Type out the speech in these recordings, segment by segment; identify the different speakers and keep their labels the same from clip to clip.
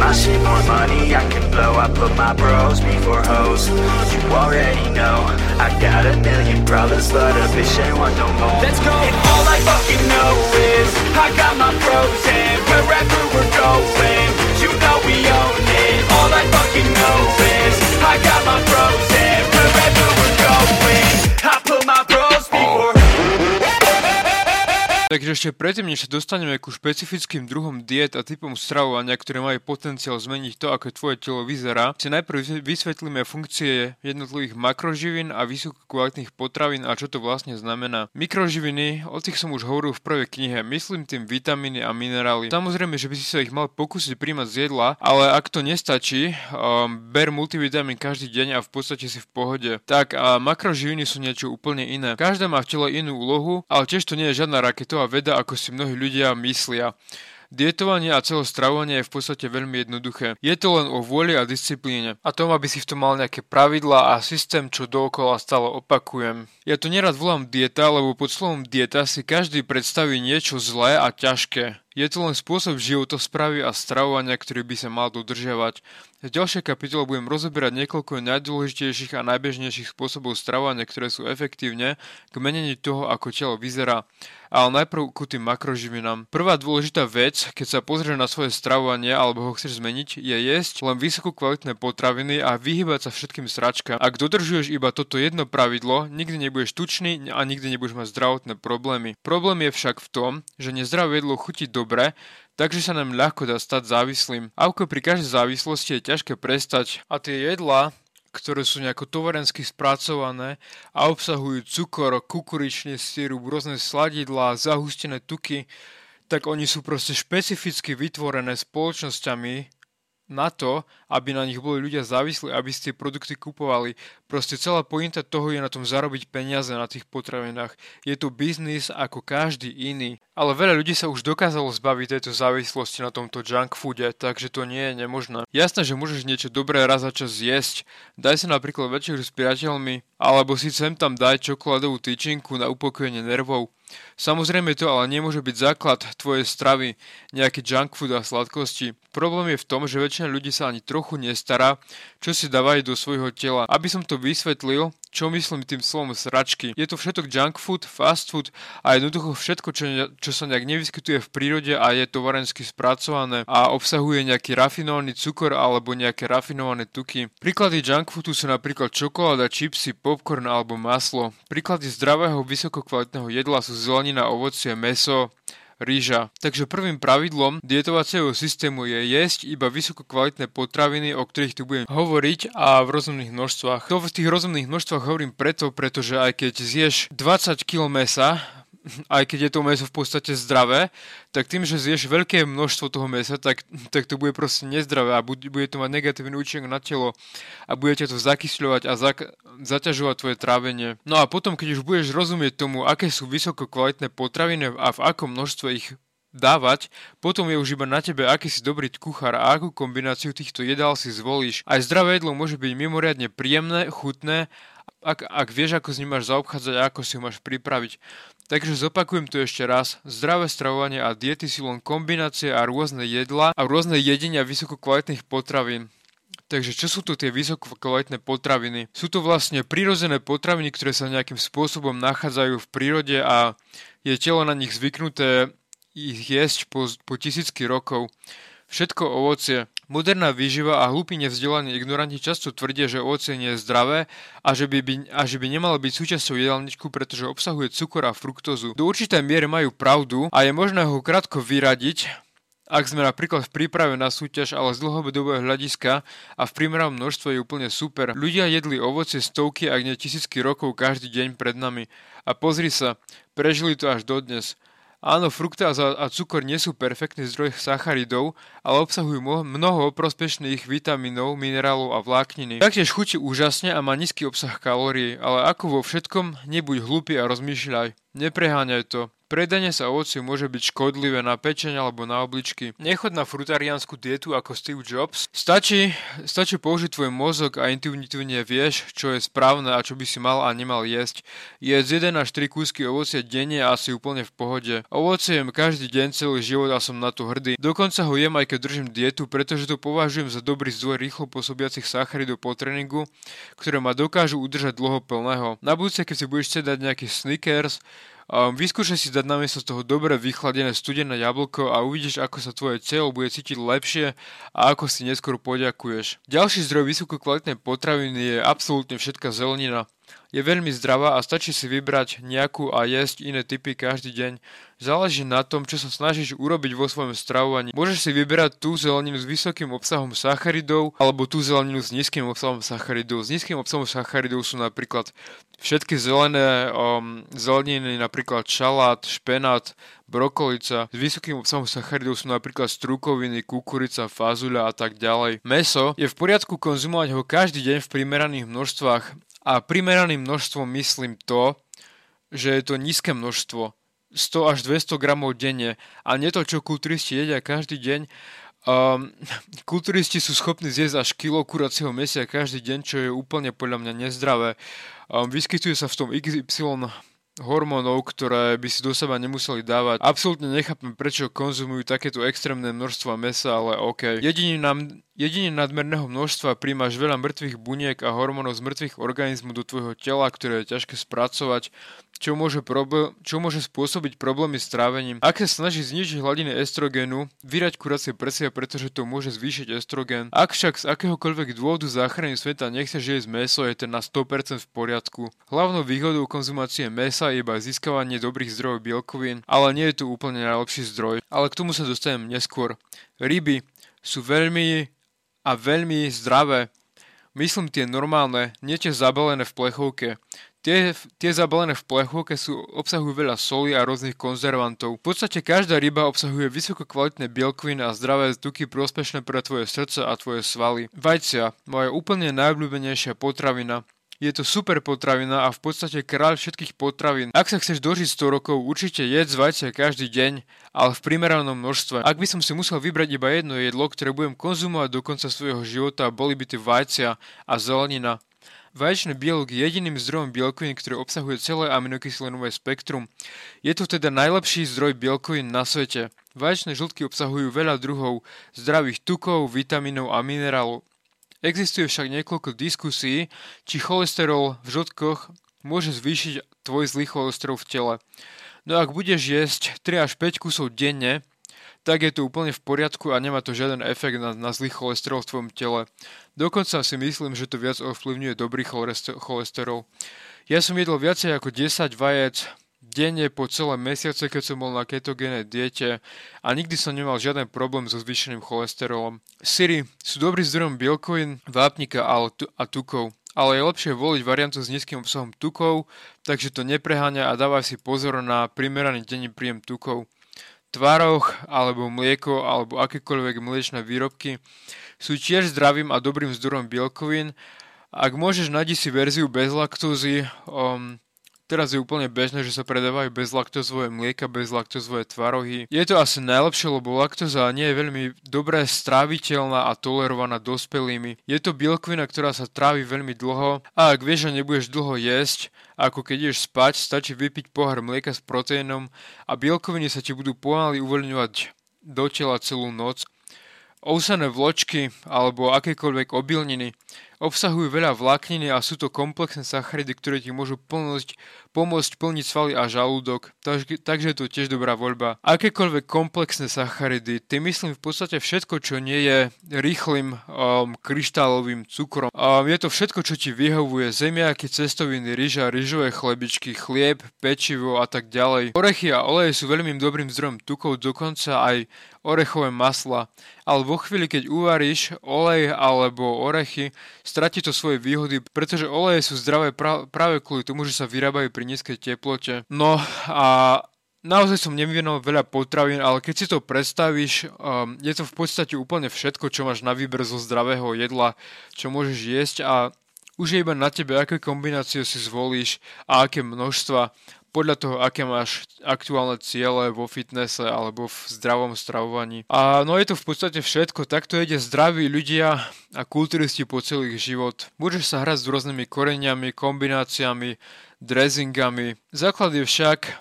Speaker 1: my shit more money. I can blow I put my bros before hoes. You already know. I got a million problems But a bitch ain't want no more. Let's go! And all I fucking know is I got my pros And wherever we're going. You know we own it. All I fucking know is I got my pros And wherever we're going
Speaker 2: Takže ešte predtým, než sa dostaneme ku špecifickým druhom diet a typom stravovania, ktoré majú potenciál zmeniť to, ako tvoje telo vyzerá, si najprv vysvetlíme funkcie jednotlivých makroživín a vysokokvalitných potravín a čo to vlastne znamená. Mikroživiny, o tých som už hovoril v prvej knihe, myslím tým vitamíny a minerály. Samozrejme, že by si sa ich mal pokúsiť príjmať z jedla, ale ak to nestačí, um, ber multivitamín každý deň a v podstate si v pohode. Tak a makroživiny sú niečo úplne iné. Každá má v tele inú úlohu, ale tiež to nie je žiadna raketová a veda, ako si mnohí ľudia myslia. Dietovanie a celé stravovanie je v podstate veľmi jednoduché. Je to len o vôli a disciplíne. A tom, aby si v tom mal nejaké pravidlá a systém, čo dookola stále opakujem. Ja to nerad volám dieta, lebo pod slovom dieta si každý predstaví niečo zlé a ťažké. Je to len spôsob životosprávy a stravovania, ktorý by sa mal dodržiavať. V ďalšej kapitole budem rozoberať niekoľko najdôležitejších a najbežnejších spôsobov stravovania, ktoré sú efektívne k menení toho, ako telo vyzerá. Ale najprv ku tým makroživinám. Prvá dôležitá vec, keď sa pozrieš na svoje stravovanie alebo ho chceš zmeniť, je jesť len vysoko kvalitné potraviny a vyhybať sa všetkým sračkám. Ak dodržuješ iba toto jedno pravidlo, nikdy nebudeš tučný a nikdy nebudeš mať zdravotné problémy. Problém je však v tom, že nezdravé jedlo chutí dobre, takže sa nám ľahko dá stať závislým. Ako pri každej závislosti je ťažké prestať a tie jedlá, ktoré sú nejako tovarensky spracované a obsahujú cukor, kukuričný syrup, rôzne sladidlá, zahustené tuky, tak oni sú proste špecificky vytvorené spoločnosťami na to, aby na nich boli ľudia závislí, aby ste produkty kupovali. Proste celá pointa toho je na tom zarobiť peniaze na tých potravinách. Je to biznis ako každý iný. Ale veľa ľudí sa už dokázalo zbaviť tejto závislosti na tomto junk foode, takže to nie je nemožné. Jasné, že môžeš niečo dobré raz za čas zjesť. Daj sa napríklad večer s priateľmi, alebo si sem tam daj čokoládovú tyčinku na upokojenie nervov. Samozrejme to ale nemôže byť základ tvojej stravy, nejaký junk food a sladkosti. Problém je v tom, že väčšina ľudí sa ani trochu nestará, čo si dávajú do svojho tela. Aby som to vysvetlil, čo myslím tým slovom sračky. Je to všetok junk food, fast food a jednoducho všetko, čo, čo sa nejak nevyskytuje v prírode a je továrensky spracované a obsahuje nejaký rafinovaný cukor alebo nejaké rafinované tuky. Príklady junk foodu sú napríklad čokoláda, čipsy, popcorn alebo maslo. Príklady zdravého vysokokvalitného jedla sú zelenina, ovocie, meso, rýža. Takže prvým pravidlom dietovacieho systému je jesť iba vysoko kvalitné potraviny, o ktorých tu budem hovoriť a v rozumných množstvách. To v tých rozumných množstvách hovorím preto, pretože aj keď zješ 20 kg mesa, aj keď je to meso v podstate zdravé, tak tým, že zješ veľké množstvo toho mesa, tak, tak to bude proste nezdravé a bude, bude to mať negatívny účinok na telo a budete to zakysľovať a zak, zaťažovať tvoje trávenie. No a potom, keď už budeš rozumieť tomu, aké sú vysoko kvalitné potraviny a v akom množstve ich dávať, potom je už iba na tebe, aký si dobrý kuchár a akú kombináciu týchto jedál si zvolíš. Aj zdravé jedlo môže byť mimoriadne príjemné, chutné, ak, ak vieš, ako s ním máš zaobchádzať a ako si ho máš pripraviť. Takže zopakujem to ešte raz. Zdravé stravovanie a diety sú len kombinácie a rôzne jedla a rôzne jedenia vysokokvalitných potravín. Takže čo sú to tie vysokokvalitné potraviny? Sú to vlastne prírodzené potraviny, ktoré sa nejakým spôsobom nachádzajú v prírode a je telo na nich zvyknuté ich jesť po, po tisícky rokov. Všetko ovocie. Moderná výživa a hlúpi nevzdelaní ignoranti často tvrdia, že ovocie nie je zdravé a že by, by, a že by nemalo byť súčasťou jedálničku, pretože obsahuje cukor a fruktózu. Do určitej miery majú pravdu a je možné ho krátko vyradiť, ak sme napríklad v príprave na súťaž, ale z dlhodobého hľadiska a v primeranom množstve je úplne super. Ľudia jedli ovocie stovky, ak nie tisícky rokov každý deň pred nami. A pozri sa, prežili to až dodnes. Áno, fruktáza a cukor nie sú perfektný zdroj sacharidov, ale obsahujú mnoho prospešných vitamínov, minerálov a vlákniny. Taktiež chutí úžasne a má nízky obsah kalórií, ale ako vo všetkom, nebuď hlúpy a rozmýšľaj. Nepreháňaj to. Predanie sa ovoci môže byť škodlivé na pečeň alebo na obličky. Nechod na frutariánsku dietu ako Steve Jobs. Stačí, stačí použiť tvoj mozog a intuitívne vieš, čo je správne a čo by si mal a nemal jesť. Jedz 1 až 3 kúsky ovocia denne a si úplne v pohode. Ovocie jem každý deň celý život a som na to hrdý. Dokonca ho jem aj keď držím dietu, pretože to považujem za dobrý zdroj rýchlo pôsobiacich sacharidov po tréningu, ktoré ma dokážu udržať dlho plného. Na budúce, keď si budeš chcieť dať nejaký Snickers, Um, vyskúšaj si dať namiesto toho dobre vychladené studené jablko a uvidíš, ako sa tvoje telo bude cítiť lepšie a ako si neskôr poďakuješ. Ďalší zdroj vysoko kvalitnej potraviny je absolútne všetká zelenina. Je veľmi zdravá a stačí si vybrať nejakú a jesť iné typy každý deň. Záleží na tom, čo sa snažíš urobiť vo svojom stravovaní. Môžeš si vyberať tú zeleninu s vysokým obsahom sacharidov alebo tú zeleninu s nízkym obsahom sacharidov. S nízkym obsahom sacharidov sú napríklad všetky zelené um, zeleniny, napríklad šalát, špenát, brokolica. S vysokým obsahom sacharidov sú napríklad strukoviny, kukurica, fazuľa a tak ďalej. Meso je v poriadku konzumovať ho každý deň v primeraných množstvách a primeraným množstvom myslím to, že je to nízke množstvo. 100 až 200 gramov denne a nie to, čo kulturisti jedia každý deň. Um, kulturisti sú schopní zjesť až kilo kuracieho mesia každý deň, čo je úplne podľa mňa nezdravé. Um, vyskytuje sa v tom XY hormónov, ktoré by si do seba nemuseli dávať. Absolútne nechápem, prečo konzumujú takéto extrémne množstva mesa, ale OK. Jediný nám Jedine nadmerného množstva príjmaš veľa mŕtvych buniek a hormónov z mŕtvych organizmu do tvojho tela, ktoré je ťažké spracovať, čo môže, probl- čo môže spôsobiť problémy s trávením. Ak sa snaží znižiť hladiny estrogénu, vyrať kuracie prsia, pretože to môže zvýšiť estrogen. Ak však z akéhokoľvek dôvodu záchrany sveta nechceš jesť meso, je ten na 100% v poriadku. Hlavnou výhodou konzumácie mesa je iba získavanie dobrých zdrojov bielkovín, ale nie je to úplne najlepší zdroj. Ale k tomu sa dostanem neskôr. Ryby sú veľmi a veľmi zdravé. Myslím tie normálne, nie tie zabalené v plechovke. Tie, tie zabalené v plechovke sú, obsahujú veľa soli a rôznych konzervantov. V podstate každá ryba obsahuje vysoko kvalitné bielkoviny a zdravé tuky prospešné pre tvoje srdce a tvoje svaly. Vajcia, moja úplne najobľúbenejšia potravina. Je to super potravina a v podstate kráľ všetkých potravín. Ak sa chceš dožiť 100 rokov, určite jedz vajcia každý deň, ale v primeranom množstve. Ak by som si musel vybrať iba jedno jedlo, ktoré budem konzumovať do konca svojho života, boli by tie vajcia a zelenina. Vaječný bielok je jediným zdrojom bielkovín, ktorý obsahuje celé aminokyslinové spektrum. Je to teda najlepší zdroj bielkovín na svete. Vaječné žltky obsahujú veľa druhov zdravých tukov, vitamínov a minerálov. Existuje však niekoľko diskusí, či cholesterol v žltkoch môže zvýšiť tvoj zlý cholesterol v tele. No ak budeš jesť 3 až 5 kusov denne, tak je to úplne v poriadku a nemá to žiaden efekt na, na zlý cholesterol v tvojom tele. Dokonca si myslím, že to viac ovplyvňuje dobrý cholesterol. Ja som jedol viacej ako 10 vajec denne po celé mesiace, keď som bol na ketogénej diete a nikdy som nemal žiaden problém so zvýšeným cholesterolom. Syry sú dobrý zdrojom bielkovín, vápnika a tukov, ale je lepšie voliť variantu s nízkym obsahom tukov, takže to nepreháňa a dávaj si pozor na primeraný denný príjem tukov. Tvaroch alebo mlieko alebo akékoľvek mliečne výrobky sú tiež zdravým a dobrým zdrojom bielkovín. Ak môžeš, nájdi si verziu bez laktózy, um, Teraz je úplne bežné, že sa predávajú bezlaktozové mlieka, bezlaktozové tvarohy. Je to asi najlepšie, lebo laktoza nie je veľmi dobre stráviteľná a tolerovaná dospelými. Je to bielkovina, ktorá sa trávi veľmi dlho a ak vieš, že nebudeš dlho jesť, ako keď ideš spať, stačí vypiť pohár mlieka s proteínom a bielkoviny sa ti budú pomaly uvoľňovať do tela celú noc. Ousané vločky alebo akékoľvek obilniny obsahujú veľa vlákniny a sú to komplexné sacharidy, ktoré ti môžu pomôcť, pomôcť plniť svaly a žalúdok, takže, takže to tiež dobrá voľba. Akékoľvek komplexné sacharidy, ty myslím v podstate všetko, čo nie je rýchlým um, kryštálovým cukrom. Um, je to všetko, čo ti vyhovuje, zemiaky, cestoviny, ryža, ryžové chlebičky, chlieb, pečivo a tak ďalej. Orechy a oleje sú veľmi dobrým zdrojom tukov, dokonca aj orechové masla, ale vo chvíli, keď uvaríš olej alebo orechy, stratí to svoje výhody, pretože oleje sú zdravé pra- práve kvôli tomu, že sa vyrábajú pri nízkej teplote. No a Naozaj som nevyvinul veľa potravín, ale keď si to predstavíš, um, je to v podstate úplne všetko, čo máš na výber zo zdravého jedla, čo môžeš jesť a už je iba na tebe, aké kombinácie si zvolíš a aké množstva. podľa toho, aké máš aktuálne ciele vo fitnesse alebo v zdravom stravovaní. A no je to v podstate všetko, takto ide zdraví ľudia a kulturisti po celý život. Môžeš sa hrať s rôznymi koreniami, kombináciami, dressingami. Základ je však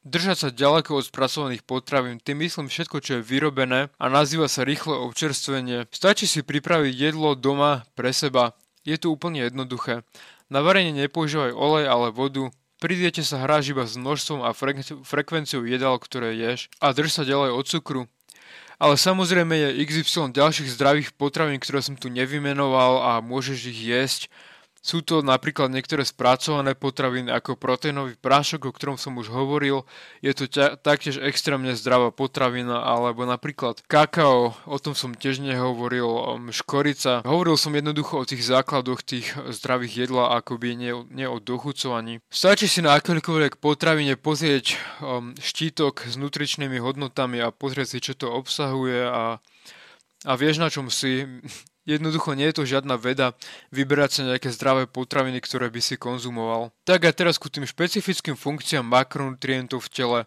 Speaker 2: Držať sa ďaleko od spracovaných potravín, tým myslím všetko, čo je vyrobené a nazýva sa rýchle občerstvenie. Stačí si pripraviť jedlo doma pre seba. Je to úplne jednoduché. Na varenie nepoužívaj olej, ale vodu. Pri diete sa hráš iba s množstvom a frekvenciou jedál, ktoré ješ a drž sa ďalej od cukru. Ale samozrejme je XY ďalších zdravých potravín, ktoré som tu nevymenoval a môžeš ich jesť sú to napríklad niektoré spracované potraviny ako proteínový prášok, o ktorom som už hovoril. Je to ťa, taktiež extrémne zdravá potravina, alebo napríklad kakao, o tom som tiež nehovoril, um, škorica. Hovoril som jednoducho o tých základoch tých zdravých jedla, akoby nie, nie o dochucovaní. Stačí si na akékoľvek potravine pozrieť um, štítok s nutričnými hodnotami a pozrieť si, čo to obsahuje a a vieš na čom si, Jednoducho nie je to žiadna veda vyberať sa nejaké zdravé potraviny, ktoré by si konzumoval. Tak a teraz ku tým špecifickým funkciám makronutrientov v tele.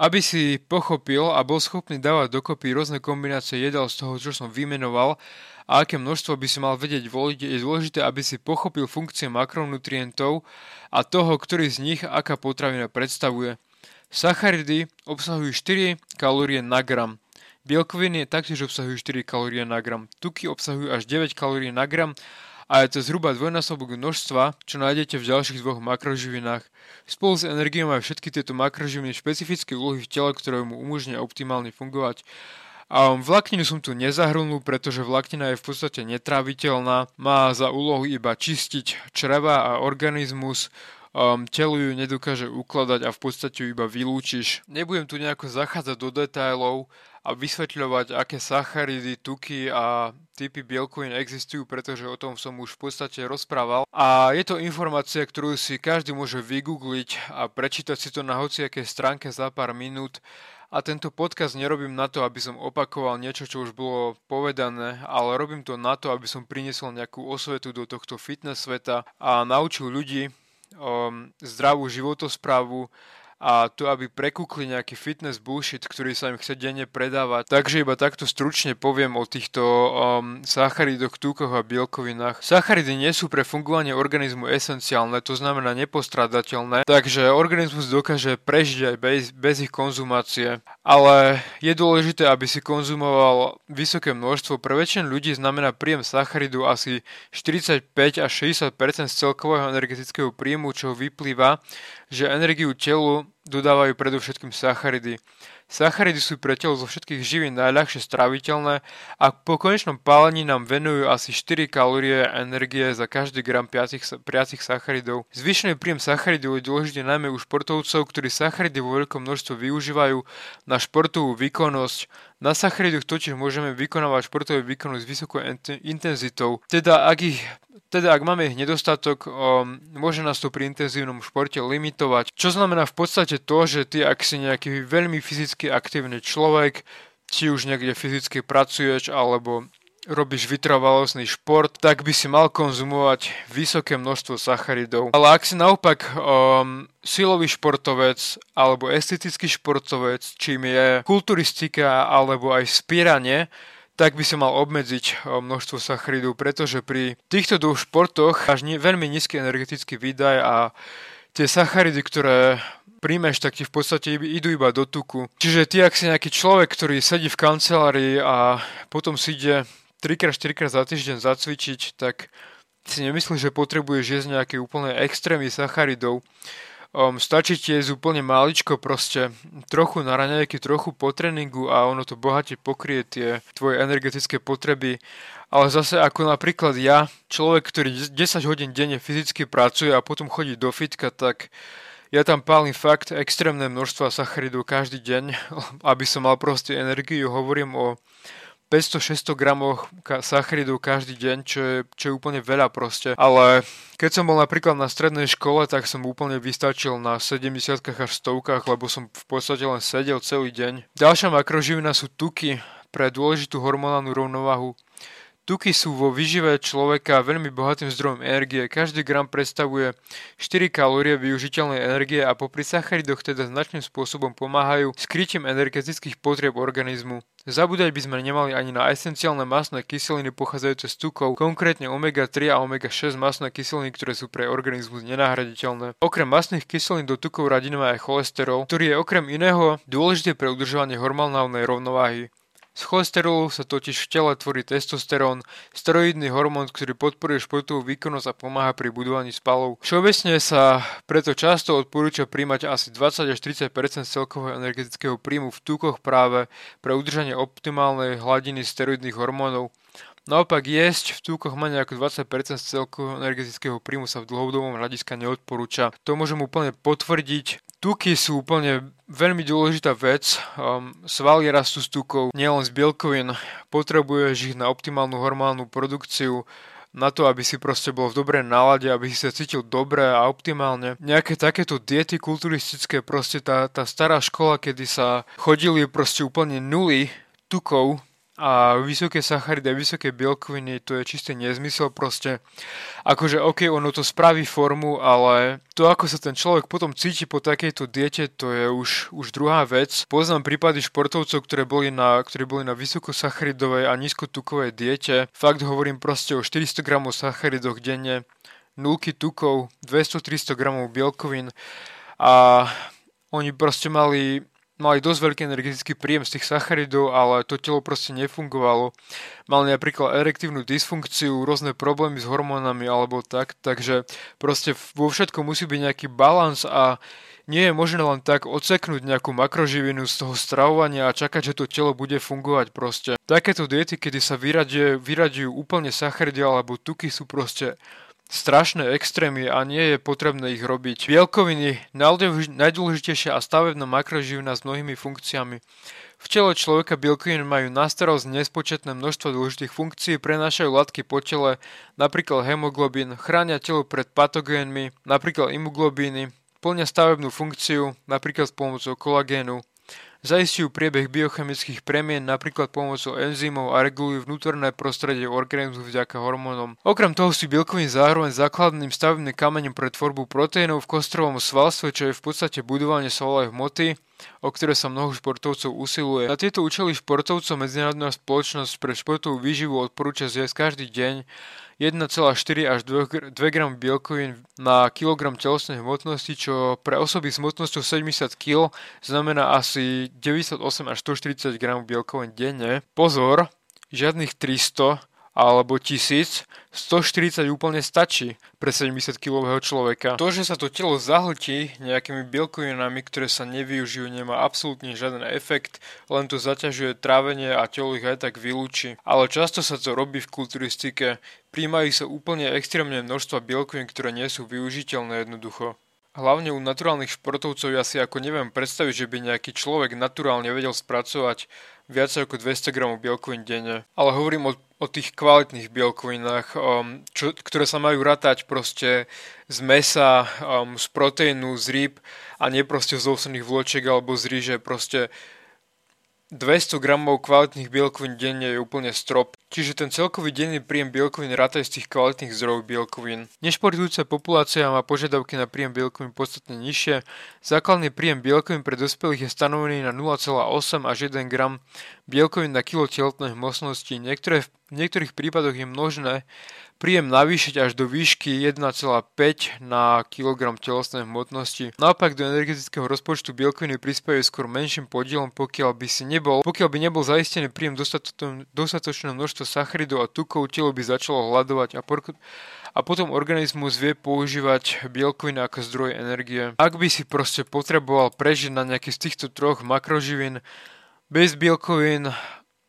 Speaker 2: Aby si pochopil a bol schopný dávať dokopy rôzne kombinácie jedál z toho, čo som vymenoval a aké množstvo by si mal vedieť voliť, je dôležité, aby si pochopil funkcie makronutrientov a toho, ktorý z nich aká potravina predstavuje. Sacharidy obsahujú 4 kalórie na gram. Bielkoviny taktiež obsahujú 4 kalórie na gram. Tuky obsahujú až 9 kalórií na gram a je to zhruba dvojnásobok množstva, čo nájdete v ďalších dvoch makroživinách. Spolu s energiou majú všetky tieto makroživiny špecifické úlohy v tele, ktoré mu umožnia optimálne fungovať. A vlákninu som tu nezahrnul, pretože vláknina je v podstate netráviteľná, má za úlohu iba čistiť čreva a organizmus, um, telo ju nedokáže ukladať a v podstate ju iba vylúčiš. Nebudem tu nejako zachádzať do detailov, a vysvetľovať, aké sacharidy, tuky a typy bielkovín existujú, pretože o tom som už v podstate rozprával. A je to informácia, ktorú si každý môže vygoogliť a prečítať si to na hociakej stránke za pár minút. A tento podcast nerobím na to, aby som opakoval niečo, čo už bolo povedané, ale robím to na to, aby som priniesol nejakú osvetu do tohto fitness sveta a naučil ľudí um, zdravú životosprávu a to, aby prekúkli nejaký fitness bullshit, ktorý sa im chce denne predávať. Takže iba takto stručne poviem o týchto um, sacharidoch, túkoch a bielkovinách. Sacharidy nie sú pre fungovanie organizmu esenciálne, to znamená nepostradateľné, takže organizmus dokáže prežiť aj bez, bez ich konzumácie. Ale je dôležité, aby si konzumoval vysoké množstvo. Pre väčšinu ľudí znamená príjem sacharidu asi 45 až 60 z celkového energetického príjmu, čo vyplýva, že energiu telu dodávajú predovšetkým sacharidy. Sacharidy sú pre telo zo všetkých živín najľahšie straviteľné a po konečnom pálení nám venujú asi 4 kalórie energie za každý gram priacich, priacich sacharidov. Zvyšený príjem sacharidov je dôležitý najmä u športovcov, ktorí sacharidy vo veľkom množstve využívajú na športovú výkonnosť. Na sacharidoch totiž môžeme vykonávať športové výkony s vysokou intenzitou. Teda ak ich teda ak máme ich nedostatok, um, môže nás to pri intenzívnom športe limitovať. Čo znamená v podstate to, že ty ak si nejaký veľmi fyzicky aktívny človek, či už niekde fyzicky pracuješ alebo robíš vytrvalostný šport, tak by si mal konzumovať vysoké množstvo sacharidov. Ale ak si naopak um, silový športovec alebo estetický športovec, čím je kulturistika alebo aj spíranie, tak by sa mal obmedziť eh, množstvo sacharidov, pretože pri týchto dvoch športoch máš veľmi nízky energetický výdaj a tie sacharidy, ktoré príjmeš, tak ti v podstate idú iba do tuku. Čiže ty, ak si nejaký človek, ktorý sedí v kancelárii a potom si ide 3-4 krát za týždeň zacvičiť, tak si nemyslíš, že potrebuješ jesť nejaké úplne extrémy sacharidov. Um, stačí ti jesť úplne maličko, proste trochu na raňajky, trochu po tréningu a ono to bohate pokrie tie tvoje energetické potreby. Ale zase ako napríklad ja, človek, ktorý 10 hodín denne fyzicky pracuje a potom chodí do fitka, tak ja tam pálim fakt extrémne množstva sacharidov každý deň, aby som mal proste energiu. Hovorím o 500-600 gramoch sacharidov každý deň, čo je, čo je úplne veľa proste. Ale keď som bol napríklad na strednej škole, tak som úplne vystačil na 70 až stovkách, lebo som v podstate len sedel celý deň. Ďalšia makroživina sú tuky pre dôležitú hormonálnu rovnovahu. Tuky sú vo výžive človeka veľmi bohatým zdrojom energie. Každý gram predstavuje 4 kalórie využiteľnej energie a popri sacharidoch teda značným spôsobom pomáhajú skrytím energetických potrieb organizmu. Zabúdať by sme nemali ani na esenciálne masné kyseliny pochádzajúce z tukov, konkrétne omega-3 a omega-6 masné kyseliny, ktoré sú pre organizmus nenahraditeľné. Okrem masných kyselín do tukov radíme aj cholesterol, ktorý je okrem iného dôležité pre udržovanie hormonálnej rovnováhy. Z cholesterolu sa totiž v tele tvorí testosterón, steroidný hormón, ktorý podporuje športovú výkonnosť a pomáha pri budovaní spalov. Všeobecne sa preto často odporúča príjmať asi 20 až 30% celkového energetického príjmu v tukoch práve pre udržanie optimálnej hladiny steroidných hormónov. Naopak jesť v túkoch menej ako 20% z celkového energetického príjmu sa v dlhodobom hľadiska neodporúča. To môžem úplne potvrdiť. Tuky sú úplne veľmi dôležitá vec. Um, svaly rastú z tukov, nielen z bielkovín. Potrebuješ ich na optimálnu hormálnu produkciu, na to, aby si proste bol v dobrej nálade, aby si sa cítil dobre a optimálne. Nejaké takéto diety kulturistické, proste tá, tá stará škola, kedy sa chodili proste úplne nuly tukov, a vysoké sacharidy a vysoké bielkoviny, to je čistý nezmysel proste. Akože ok, ono to spraví formu, ale to ako sa ten človek potom cíti po takejto diete, to je už, už druhá vec. Poznám prípady športovcov, ktoré boli na, ktorí boli na vysokosacharidovej a nízkotukovej diete. Fakt hovorím proste o 400 gramov sacharidoch denne, nulky tukov, 200-300 gramov bielkovín a oni proste mali mali dosť veľký energetický príjem z tých sacharidov, ale to telo proste nefungovalo. Mali napríklad erektívnu dysfunkciu, rôzne problémy s hormónami alebo tak, takže proste vo všetkom musí byť nejaký balans a nie je možné len tak odseknúť nejakú makroživinu z toho stravovania a čakať, že to telo bude fungovať proste. Takéto diety, kedy sa vyradujú úplne sacharidy alebo tuky sú proste strašné extrémy a nie je potrebné ich robiť. Bielkoviny, najdôležitejšia a stavebná makroživina s mnohými funkciami. V tele človeka bielkoviny majú na starosť nespočetné množstvo dôležitých funkcií, prenášajú látky po tele, napríklad hemoglobín, chránia telo pred patogénmi, napríklad imuglobíny, plnia stavebnú funkciu, napríklad s pomocou kolagénu, Zaistujú priebeh biochemických premien napríklad pomocou enzymov a regulujú vnútorné prostredie organizmu vďaka hormónom. Okrem toho sú bielkoviny zároveň základným stavebným kameňom pre tvorbu proteínov v kostrovom svalstve, čo je v podstate budovanie svalovej hmoty, o ktoré sa mnoho športovcov usiluje. Na tieto účely športovcov Medzinárodná spoločnosť pre športovú výživu odporúča zjesť každý deň 1,4 až 2 g bielkovín na kilogram telesnej hmotnosti, čo pre osoby s hmotnosťou 70 kg znamená asi 98 až 140 g bielkovín denne. Pozor, žiadnych 300 alebo 1000, 140 úplne stačí pre 70-kilového človeka. To, že sa to telo zahltí nejakými bielkovinami, ktoré sa nevyužijú, nemá absolútne žiaden efekt, len to zaťažuje trávenie a telo ich aj tak vylúči. Ale často sa to robí v kulturistike, príjmajú sa úplne extrémne množstva bielkovín, ktoré nie sú využiteľné jednoducho. Hlavne u naturálnych športovcov ja si ako neviem predstaviť, že by nejaký človek naturálne vedel spracovať viac ako 200 gramov bielkovín denne. Ale hovorím o o tých kvalitných bielkovinách, um, čo, ktoré sa majú ratať proste z mesa, um, z proteínu, z rýb a nie proste z ovsených vločiek alebo z ríže. Proste 200 gramov kvalitných bielkovín denne je úplne strop. Čiže ten celkový denný príjem bielkovín ráta z tých kvalitných zdrojov bielkovín. Nešportujúca populácia má požiadavky na príjem bielkovín podstatne nižšie. Základný príjem bielkovín pre dospelých je stanovený na 0,8 až 1 gram bielkovín na kilo telotnej hmotnosti. Niektoré, v niektorých prípadoch je možné príjem navýšiť až do výšky 1,5 na kilogram telesnej hmotnosti. Naopak do energetického rozpočtu bielkoviny prispievajú skôr menším podielom, pokiaľ by si nebol, pokiaľ by nebol zaistený príjem dostatočného množstva sacharidov a tukov, telo by začalo hľadovať a, por- a potom organizmus vie používať bielkoviny ako zdroj energie. Ak by si proste potreboval prežiť na nejaký z týchto troch makroživín, bez bielkovín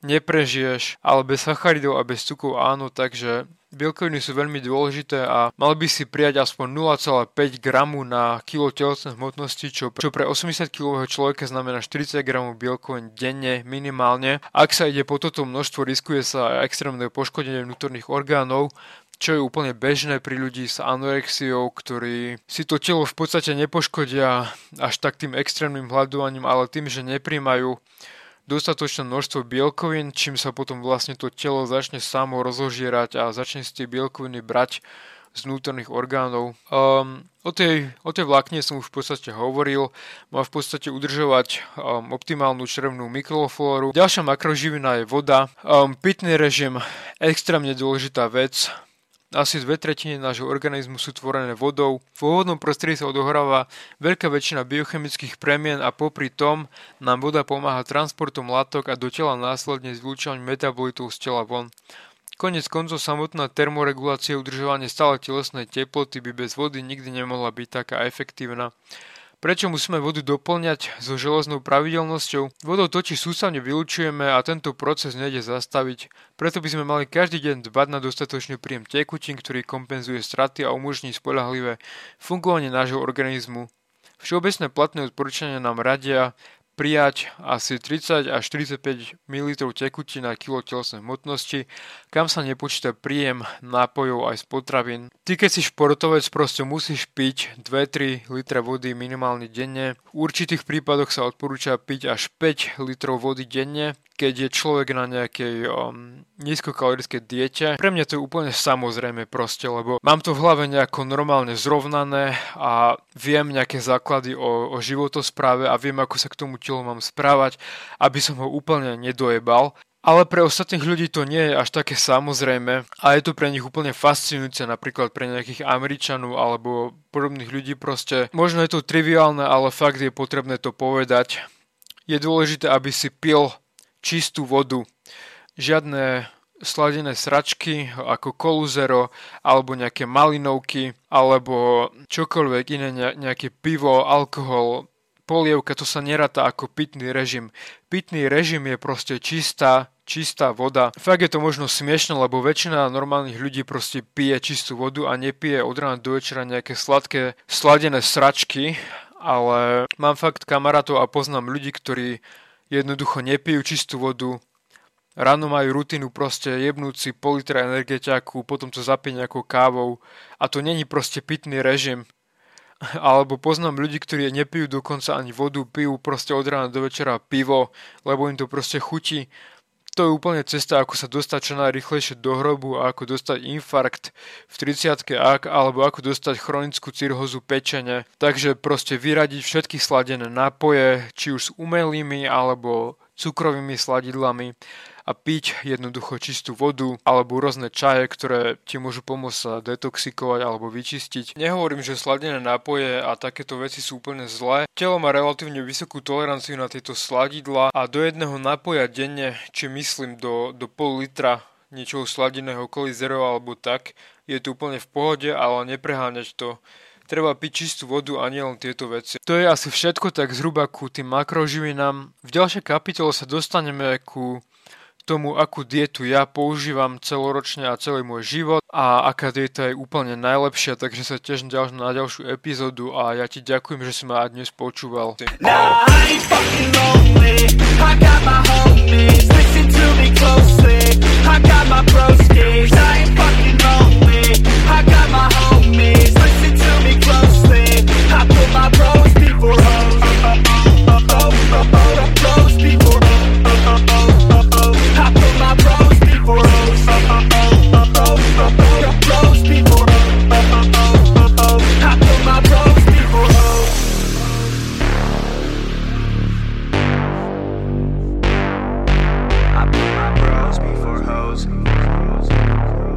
Speaker 2: neprežiješ, ale bez sacharidov a bez cukov áno, takže bielkoviny sú veľmi dôležité a mal by si prijať aspoň 0,5 gramu na kilo telesnej hmotnosti, čo, čo pre 80 kg človeka znamená 40 gramov bielkovín denne minimálne. Ak sa ide po toto množstvo, riskuje sa aj extrémne poškodenie vnútorných orgánov, čo je úplne bežné pri ľudí s anorexiou, ktorí si to telo v podstate nepoškodia až tak tým extrémnym hľadovaním, ale tým, že nepríjmajú dostatočné množstvo bielkovín, čím sa potom vlastne to telo začne samo rozložierať a začne si tie bielkoviny brať z vnútorných orgánov. Um, o, tej, o tej vlákne som už v podstate hovoril. Má v podstate udržovať um, optimálnu črevnú mikroflóru. Ďalšia makroživina je voda. Um, pitný režim, extrémne dôležitá vec. Asi dve tretiny nášho organizmu sú tvorené vodou. V pôvodnom prostredí sa odohráva veľká väčšina biochemických premien a popri tom nám voda pomáha transportom látok a do tela následne s metabolitov z tela von. Konec koncov samotná termoregulácia udržovanie stále telesnej teploty by bez vody nikdy nemohla byť taká efektívna. Prečo musíme vodu doplňať so železnou pravidelnosťou? Vodou totiž sústavne vylučujeme a tento proces nejde zastaviť. Preto by sme mali každý deň dbať na dostatočný príjem tekutín, ktorý kompenzuje straty a umožní spolahlivé fungovanie nášho organizmu. Všeobecné platné odporúčania nám radia prijať asi 30 až 45 ml tekutín na kilo telesnej hmotnosti, kam sa nepočíta príjem nápojov aj z potravín. Ty keď si športovec proste musíš piť 2-3 litre vody minimálne denne. V určitých prípadoch sa odporúča piť až 5 litrov vody denne, keď je človek na nejakej um, nízkokalorickej diete. Pre mňa to je úplne samozrejme proste, lebo mám to v hlave nejako normálne zrovnané a viem nejaké základy o, o životospráve a viem, ako sa k tomu telu mám správať, aby som ho úplne nedojebal. Ale pre ostatných ľudí to nie je až také samozrejme a je to pre nich úplne fascinujúce, napríklad pre nejakých Američanov alebo podobných ľudí proste. Možno je to triviálne, ale fakt je potrebné to povedať. Je dôležité, aby si pil čistú vodu. Žiadne sladené sračky ako koluzero alebo nejaké malinovky alebo čokoľvek iné, nejaké pivo, alkohol, polievka, to sa neráta ako pitný režim. Pitný režim je proste čistá, čistá voda. Fakt je to možno smiešne, lebo väčšina normálnych ľudí proste pije čistú vodu a nepije od rána do večera nejaké sladké, sladené sračky, ale mám fakt kamarátov a poznám ľudí, ktorí jednoducho nepijú čistú vodu, ráno majú rutinu proste jebnúť si pol litra energetiaku, potom to zapiť nejakou kávou a to není proste pitný režim. Alebo poznám ľudí, ktorí nepijú dokonca ani vodu, pijú proste od rána do večera pivo, lebo im to proste chutí to je úplne cesta, ako sa dostať čo najrychlejšie do hrobu ako dostať infarkt v 30 ak, alebo ako dostať chronickú cirhozu pečene. Takže proste vyradiť všetky sladené nápoje, či už s umelými alebo cukrovými sladidlami a piť jednoducho čistú vodu alebo rôzne čaje, ktoré ti môžu pomôcť sa detoxikovať alebo vyčistiť. Nehovorím, že sladené nápoje a takéto veci sú úplne zlé. Telo má relatívne vysokú toleranciu na tieto sladidla a do jedného nápoja denne, či myslím do, do pol litra niečoho sladeného okolo zero alebo tak, je to úplne v pohode, ale nepreháňať to treba piť čistú vodu a nielen tieto veci. To je asi všetko tak zhruba ku tým makroživinám. V ďalšej kapitole sa dostaneme ku tomu, akú dietu ja používam celoročne a celý môj život a aká dieta je úplne najlepšia, takže sa tiež ďalš- na ďalšiu epizódu a ja ti ďakujem, že si ma aj dnes počúval. Now, I put my bros before hoes.